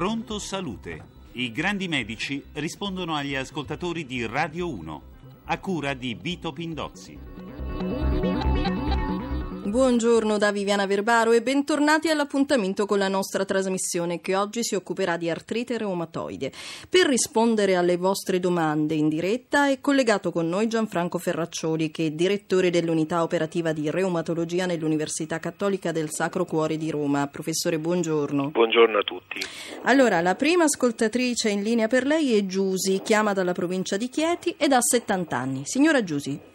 Pronto Salute. I grandi medici rispondono agli ascoltatori di Radio 1, a cura di Vito Pindozzi. Buongiorno da Viviana Verbaro e bentornati all'appuntamento con la nostra trasmissione che oggi si occuperà di artrite reumatoide. Per rispondere alle vostre domande in diretta è collegato con noi Gianfranco Ferraccioli che è direttore dell'unità operativa di reumatologia nell'Università Cattolica del Sacro Cuore di Roma. Professore, buongiorno. Buongiorno a tutti. Allora, la prima ascoltatrice in linea per lei è Giusi, chiama dalla provincia di Chieti ed ha 70 anni. Signora Giusi.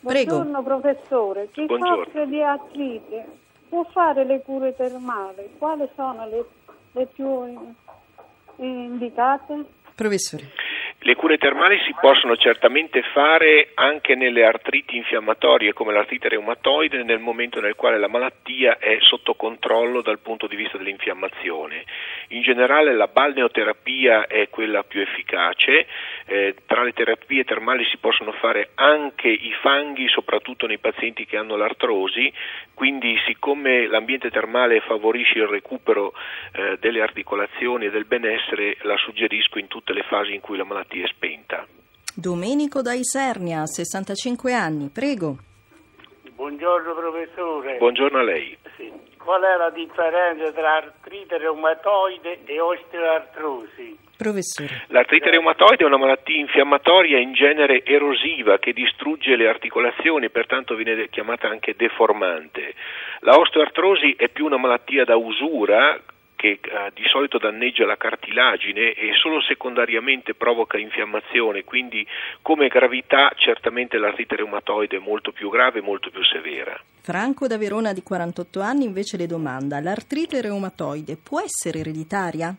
Prego. Buongiorno professore, chi Buongiorno. soffre di artrite può fare le cure termali? Quali sono le, le più eh, indicate? Professore. Le cure termali si possono certamente fare anche nelle artriti infiammatorie come l'artrite reumatoide nel momento nel quale la malattia è sotto controllo dal punto di vista dell'infiammazione. In generale la balneoterapia è quella più efficace, eh, tra le terapie termali si possono fare anche i fanghi, soprattutto nei pazienti che hanno l'artrosi, quindi siccome l'ambiente termale favorisce il recupero eh, delle articolazioni e del benessere, la suggerisco in tutte le fasi in cui la malattia è spenta. Domenico da Isernia, 65 anni. Prego. Buongiorno professore. Buongiorno a lei. Sì. Qual è la differenza tra artrite reumatoide e osteoartrosi? Professore. L'artrite reumatoide è una malattia infiammatoria in genere erosiva che distrugge le articolazioni pertanto viene chiamata anche deformante. La osteoartrosi è più una malattia da usura che eh, di solito danneggia la cartilagine e solo secondariamente provoca infiammazione, quindi come gravità certamente l'artrite reumatoide è molto più grave e molto più severa. Franco da Verona di 48 anni invece le domanda: l'artrite reumatoide può essere ereditaria?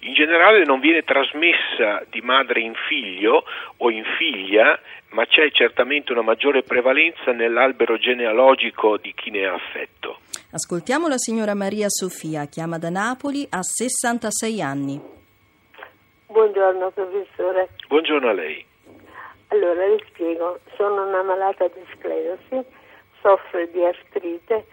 In generale non viene trasmessa di madre in figlio o in figlia, ma c'è certamente una maggiore prevalenza nell'albero genealogico di chi ne ha affetto. Ascoltiamo la signora Maria Sofia, chiama da Napoli, ha 66 anni. Buongiorno professore. Buongiorno a lei. Allora le spiego, sono una malata di sclerosi, soffro di artrite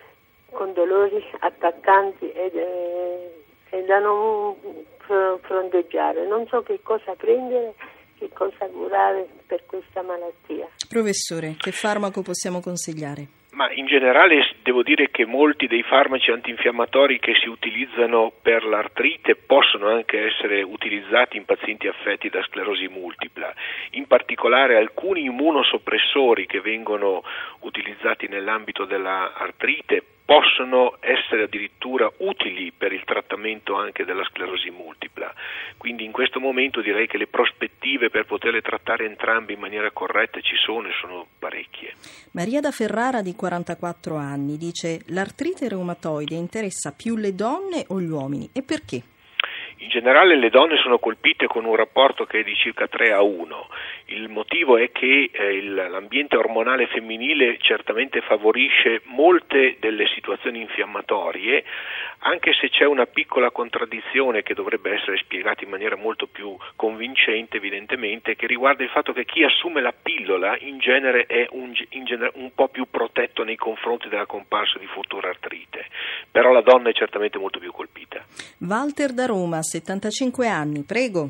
con dolori attaccanti ed, eh, e da non fr- fronteggiare. Non so che cosa prendere, che cosa curare per questa malattia. Professore, che farmaco possiamo consigliare? Ma in generale devo dire che molti dei farmaci antinfiammatori che si utilizzano per l'artrite possono anche essere utilizzati in pazienti affetti da sclerosi multipla. In particolare alcuni immunosoppressori che vengono utilizzati nell'ambito dell'artrite possono essere addirittura utili per il trattamento anche della sclerosi multipla. Quindi in questo momento direi che le prospettive per poterle trattare entrambi in maniera corretta ci sono e sono parecchie. Maria da Ferrara di 44 anni dice: l'artrite reumatoide interessa più le donne o gli uomini e perché? Generale le donne sono colpite con un rapporto che è di circa 3 a 1. Il motivo è che eh, il- l'ambiente ormonale femminile certamente favorisce molte delle situazioni infiammatorie, anche se c'è una piccola contraddizione che dovrebbe essere spiegata in maniera molto più convincente, evidentemente, che riguarda il fatto che chi assume la pillola in genere è un, genere un po' più protetto nei confronti della comparsa di futura artrite, però la donna è certamente molto più colpita. Walter da Roma, 75 anni. Prego.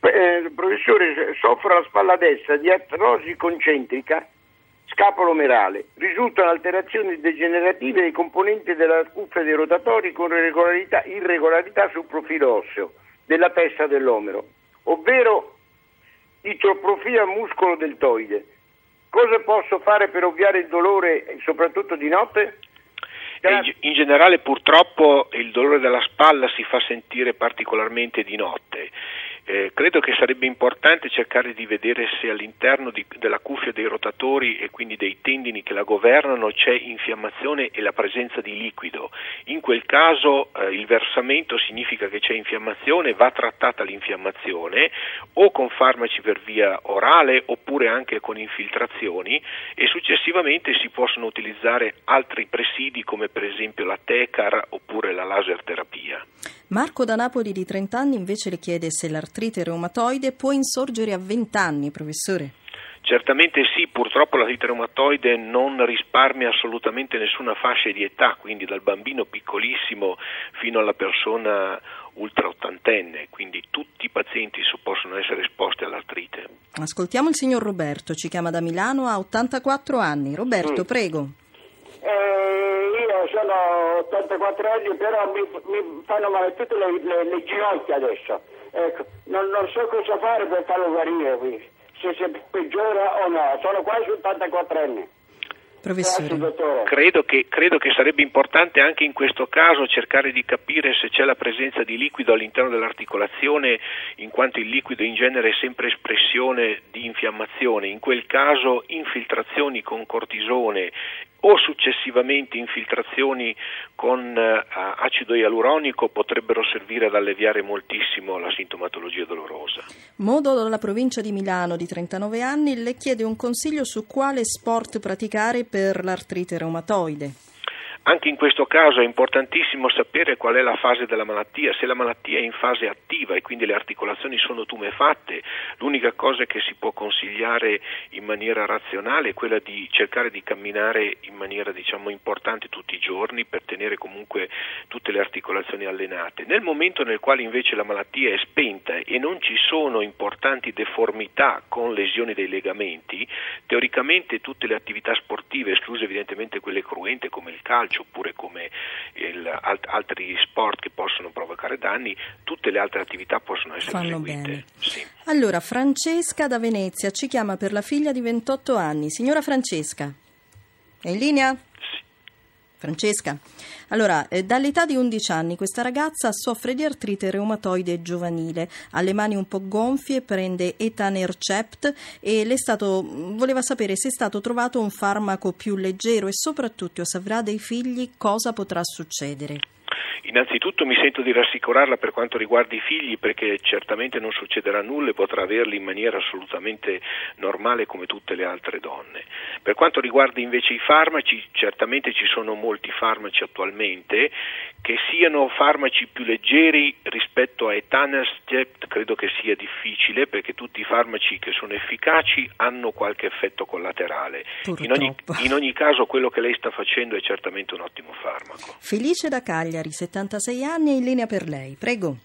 Eh, professore, soffro alla spalla destra di artrosi concentrica scapolomerale. Risultano alterazioni degenerative dei componenti della cuffia dei rotatori con irregolarità, irregolarità sul profilo osseo della testa dell'omero, ovvero itrotrofia muscolo-deltoide. Cosa posso fare per ovviare il dolore, eh, soprattutto di notte? In, ge- in generale purtroppo il dolore della spalla si fa sentire particolarmente di notte. Eh, credo che sarebbe importante cercare di vedere se all'interno di- della cuffia dei rotatori e quindi dei tendini che la governano c'è infiammazione e la presenza di liquido. In quel caso eh, il versamento significa che c'è infiammazione, va trattata l'infiammazione o con farmaci per via orale oppure anche con infiltrazioni e successivamente si possono utilizzare altri presidi come per esempio la Tecar oppure la laser terapia. Marco da Napoli di 30 anni invece le chiede se l'artrite reumatoide può insorgere a 20 anni, professore. Certamente sì, purtroppo l'artrite reumatoide non risparmia assolutamente nessuna fascia di età, quindi dal bambino piccolissimo fino alla persona ultra ottantenne, quindi tutti i pazienti possono essere esposti all'artrite. Ascoltiamo il signor Roberto, ci chiama da Milano, ha 84 anni. Roberto, mm. prego. Eh, io sono 84 anni, però mi, mi fanno male tutte le, le, le ginocchia adesso. Ecco, non, non, so cosa fare per farlo guarire qui, se si peggiora o no. Sono quasi 84 anni. Professore. Credo che, credo che, sarebbe importante anche in questo caso cercare di capire se c'è la presenza di liquido all'interno dell'articolazione, in quanto il liquido in genere è sempre espressione di infiammazione. In quel caso infiltrazioni con cortisone o successivamente infiltrazioni con uh, acido ialuronico potrebbero servire ad alleviare moltissimo la sintomatologia dolorosa. Modo dalla provincia di Milano di 39 anni le chiede un consiglio su quale sport praticare per l'artrite reumatoide. Anche in questo caso è importantissimo sapere qual è la fase della malattia, se la malattia è in fase attiva e quindi le articolazioni sono tumefatte, l'unica cosa che si può consigliare in maniera razionale è quella di cercare di camminare in maniera diciamo, importante tutti i giorni per tenere comunque tutte le articolazioni allenate. Nel momento nel quale invece la malattia è spenta e non ci sono importanti deformità con lesioni dei legamenti, teoricamente tutte le attività sportive, escluse evidentemente quelle cruente come il calcio, calcio oppure come il, alt, altri sport che possono provocare danni, tutte le altre attività possono essere Fanno seguite. Sì. Allora, Francesca da Venezia ci chiama per la figlia di 28 anni. Signora Francesca, è in linea? Francesca. Allora, eh, dall'età di 11 anni questa ragazza soffre di artrite reumatoide giovanile, ha le mani un po' gonfie, prende etanercept e le stato, voleva sapere se è stato trovato un farmaco più leggero e soprattutto se avrà dei figli cosa potrà succedere. Innanzitutto mi sento di rassicurarla per quanto riguarda i figli perché certamente non succederà nulla e potrà averli in maniera assolutamente normale come tutte le altre donne. Per quanto riguarda invece i farmaci, certamente ci sono molti farmaci attualmente che siano farmaci più leggeri rispetto a etanercept credo che sia difficile perché tutti i farmaci che sono efficaci hanno qualche effetto collaterale. In ogni, in ogni, caso quello che lei sta facendo è certamente un ottimo farmaco. Felice da Cagliari, 76 anni e in linea per lei. Prego.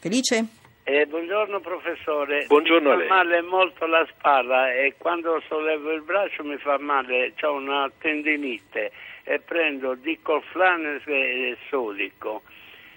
Felice? Eh, buongiorno professore. Buongiorno mi fa male molto la spalla e quando sollevo il braccio mi fa male, ho una tendinite e prendo dicloflane e solico.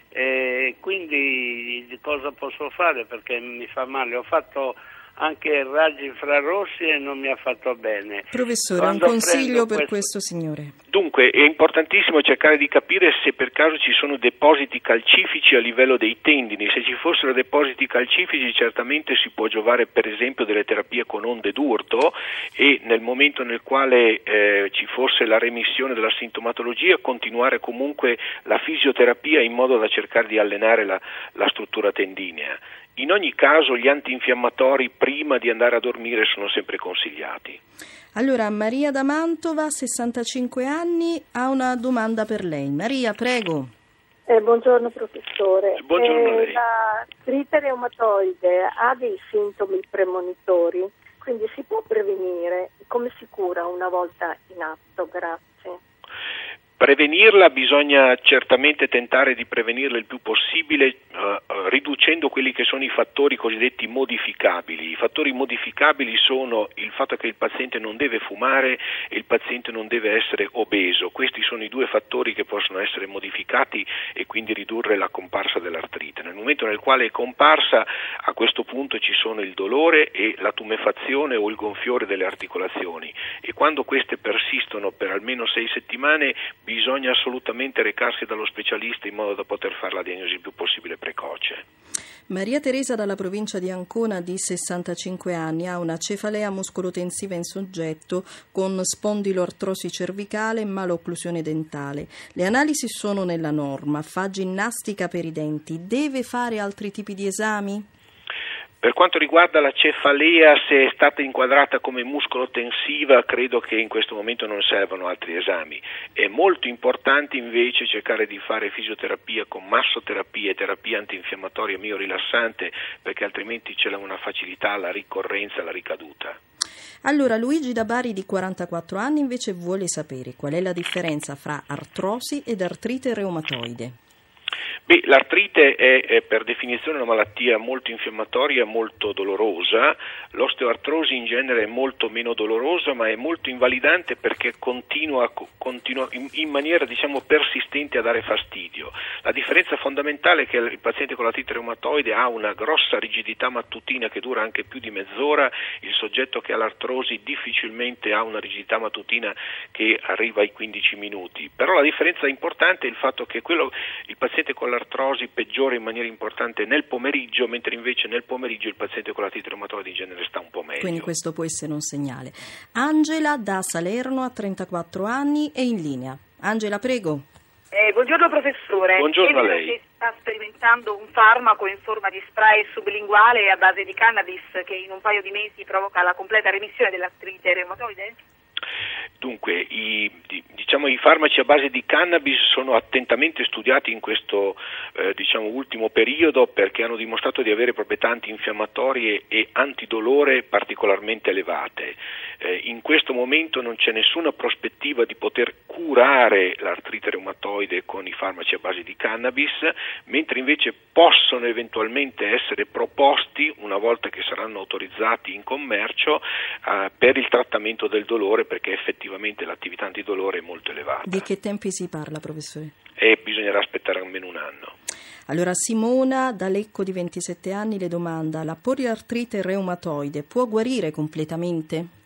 E quindi cosa posso fare perché mi fa male? Ho fatto anche raggi infrarossi e non mi ha fatto bene. Professore, Quando un consiglio per questo... questo signore. Dunque, è importantissimo cercare di capire se per caso ci sono depositi calcifici a livello dei tendini. Se ci fossero depositi calcifici, certamente si può giovare per esempio delle terapie con onde d'urto e nel momento nel quale eh, ci fosse la remissione della sintomatologia, continuare comunque la fisioterapia in modo da cercare di allenare la, la struttura tendinea. In ogni caso gli antinfiammatori prima di andare a dormire sono sempre consigliati. Allora, Maria da Mantova, 65 anni, ha una domanda per lei. Maria, prego. Eh, buongiorno professore. Buongiorno eh, la artrite reumatoide ha dei sintomi premonitori, quindi si può prevenire? Come si cura una volta in atto? Grazie. Prevenirla bisogna certamente tentare di prevenirla il più possibile eh, eh, riducendo quelli che sono i fattori cosiddetti modificabili. I fattori modificabili sono il fatto che il paziente non deve fumare e il paziente non deve essere obeso. Questi sono i due fattori che possono essere modificati e quindi ridurre la comparsa dell'artrite. Nel momento nel quale è comparsa a questo punto ci sono il dolore e la tumefazione o il gonfiore delle articolazioni e quando queste persistono per almeno sei settimane bisogna assolutamente recarsi dallo specialista in modo da poter fare la diagnosi il più possibile precoce. Maria Teresa dalla provincia di Ancona di 65 anni ha una cefalea muscolotensiva in soggetto con spondiloartrosi cervicale e malocclusione dentale. Le analisi sono nella norma, fa ginnastica per i denti, deve fare altri tipi di esami? Per quanto riguarda la cefalea, se è stata inquadrata come muscolo-tensiva, credo che in questo momento non servano altri esami. È molto importante invece cercare di fare fisioterapia con massoterapia e terapia antinfiammatoria mio rilassante, perché altrimenti c'è una facilità alla ricorrenza, alla ricaduta. Allora, Luigi da Bari di 44 anni invece vuole sapere qual è la differenza fra artrosi ed artrite reumatoide. Beh, l'artrite è, è, per definizione una malattia molto infiammatoria molto dolorosa, l'osteoartrosi in genere è molto meno dolorosa ma è molto invalidante perché continua, continua in, in, maniera diciamo, persistente a dare fastidio. La differenza fondamentale è che il paziente con l'artrite reumatoide ha una grossa rigidità mattutina che dura anche più di mezz'ora, il soggetto che ha l'artrosi difficilmente ha una rigidità mattutina che arriva ai 15 minuti, però la differenza importante è il fatto che quello, il paziente con l'artrosi l'artrosi peggiora in maniera importante nel pomeriggio, mentre invece nel pomeriggio il paziente con la reumatoide in genere sta un po' meglio. Quindi questo può essere un segnale. Angela da Salerno ha 34 anni e in linea. Angela, prego. Eh, buongiorno professore. Buongiorno a lei. Che sta sperimentando un farmaco in forma di spray sublinguale a base di cannabis che in un paio di mesi provoca la completa remissione dell'artrite reumatoide? Dunque, i, diciamo, i, farmaci a base di cannabis sono attentamente studiati in questo eh, diciamo, ultimo periodo perché hanno dimostrato di avere proprietà antinfiammatorie e antidolore particolarmente elevate. Eh, in questo momento non c'è nessuna prospettiva di poter curare l'artrite reumatoide con i farmaci a base di cannabis, mentre invece possono eventualmente essere proposti, una volta che saranno autorizzati in commercio, eh, per il trattamento del dolore perché effettivamente l'attività antidolore è molto elevata. Di che tempi si parla, professore? E bisognerà aspettare almeno un anno. Allora Simona da Lecco di 27 anni le domanda: la poliartrite reumatoide può guarire completamente?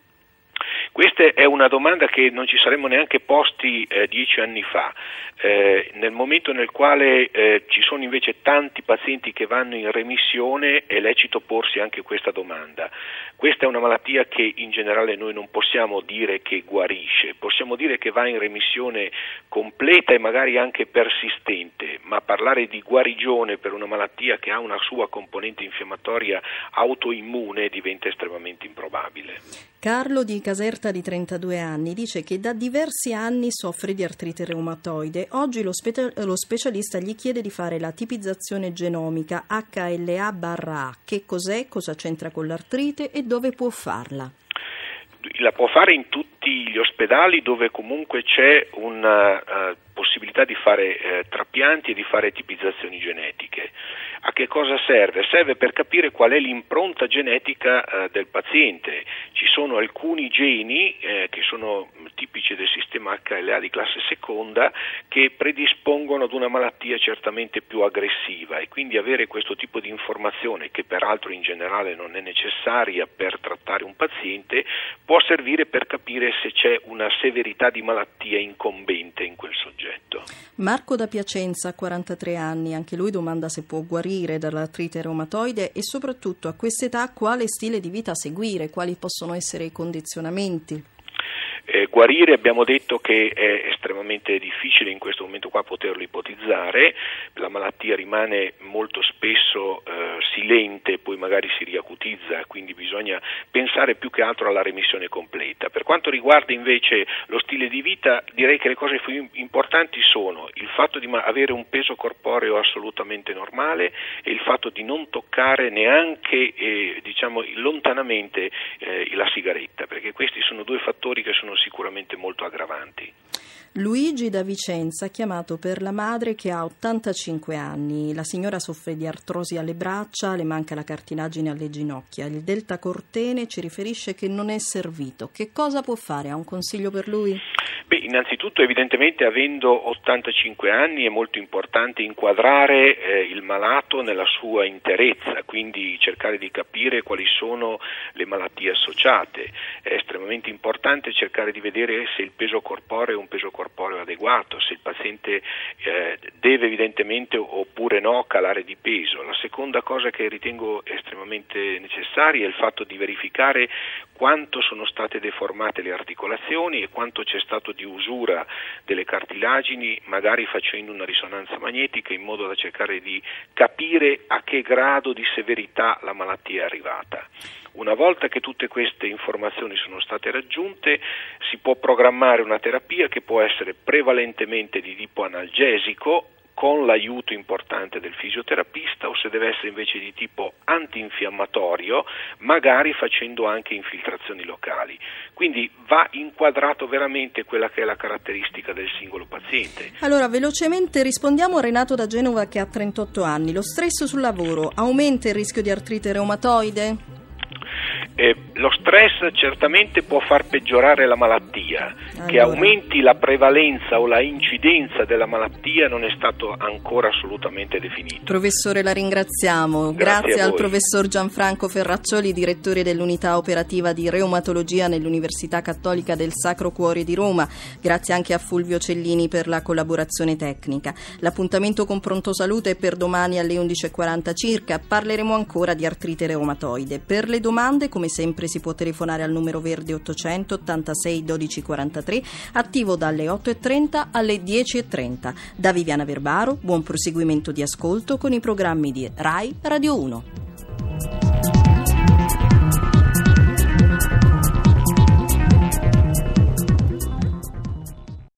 Questa è una domanda che non ci saremmo neanche posti eh, dieci anni fa, eh, nel momento nel quale eh, ci sono invece tanti pazienti che vanno in remissione è lecito porsi anche questa domanda. Questa è una malattia che in generale noi non possiamo dire che guarisce, possiamo dire che va in remissione completa e magari anche persistente, ma parlare di guarigione per una malattia che ha una sua componente infiammatoria autoimmune diventa estremamente improbabile. Carlo di Caserta di 32 anni dice che da diversi anni soffre di artrite reumatoide. Oggi lo, spe- lo specialista gli chiede di fare la tipizzazione genomica HLA-A. Che cos'è, cosa c'entra con l'artrite e dove può farla? La può fare in tutti gli ospedali dove comunque c'è una uh, possibilità di fare uh, trapianti e di fare tipizzazioni genetiche. A che cosa serve? Serve per capire qual è l'impronta genetica uh, del paziente. Ci sono alcuni geni eh, che sono tipici del sistema HLA di classe seconda che predispongono ad una malattia certamente più aggressiva e quindi avere questo tipo di informazione che peraltro in generale non è necessaria per trattare un paziente può servire per capire se c'è una severità di malattia incombente. Marco da Piacenza, 43 anni, anche lui domanda se può guarire dall'artrite reumatoide e soprattutto a quest'età quale stile di vita seguire, quali possono essere i condizionamenti. Eh, guarire abbiamo detto che è estremamente difficile in questo momento qua poterlo ipotizzare, la malattia rimane molto spesso eh, silente, poi magari si riacutizza, quindi bisogna pensare più che altro alla remissione completa. Per quanto riguarda invece lo stile di vita, direi che le cose più importanti sono il fatto di avere un peso corporeo assolutamente normale e il fatto di non toccare neanche eh, diciamo, lontanamente eh, la sigaretta, perché questi sono due fattori che sono sono sicuramente molto aggravanti. Luigi da Vicenza, chiamato per la madre che ha 85 anni. La signora soffre di artrosi alle braccia, le manca la cartilagine alle ginocchia. Il delta cortene ci riferisce che non è servito. Che cosa può fare? Ha un consiglio per lui? Beh, innanzitutto evidentemente avendo 85 anni è molto importante inquadrare eh, il malato nella sua interezza, quindi cercare di capire quali sono le malattie associate. È estremamente importante cercare di vedere se il peso corporeo è un peso corporeo adeguato, se il paziente eh, deve evidentemente oppure no calare di peso. La seconda cosa che ritengo estremamente necessaria è il fatto di verificare quanto sono state deformate le articolazioni e quanto c'è stato di usura delle cartilagini, magari facendo una risonanza magnetica in modo da cercare di capire a che grado di severità la malattia è arrivata. Una volta che tutte queste informazioni sono state raggiunte, si può programmare una terapia che può essere prevalentemente di tipo analgesico con l'aiuto importante del fisioterapista o se deve essere invece di tipo antinfiammatorio, magari facendo anche infiltrazioni locali. Quindi va inquadrato veramente quella che è la caratteristica del singolo paziente. Allora, velocemente rispondiamo a Renato da Genova che ha 38 anni. Lo stress sul lavoro aumenta il rischio di artrite reumatoide? Eh, lo stress certamente può far peggiorare la malattia, allora. che aumenti la prevalenza o la incidenza della malattia non è stato ancora assolutamente definito. Professore, la ringraziamo. Grazie, Grazie al professor Gianfranco Ferraccioli, direttore dell'unità operativa di reumatologia nell'Università Cattolica del Sacro Cuore di Roma. Grazie anche a Fulvio Cellini per la collaborazione tecnica. L'appuntamento con Pronto Salute è per domani alle 11.40 circa. Parleremo ancora di artrite reumatoide. Per le domande, come sempre, si può telefonare al numero verde 800 86 12 43, attivo dalle 8.30 alle 10.30. Da Viviana Verbaro, buon proseguimento di ascolto con i programmi di RAI Radio 1.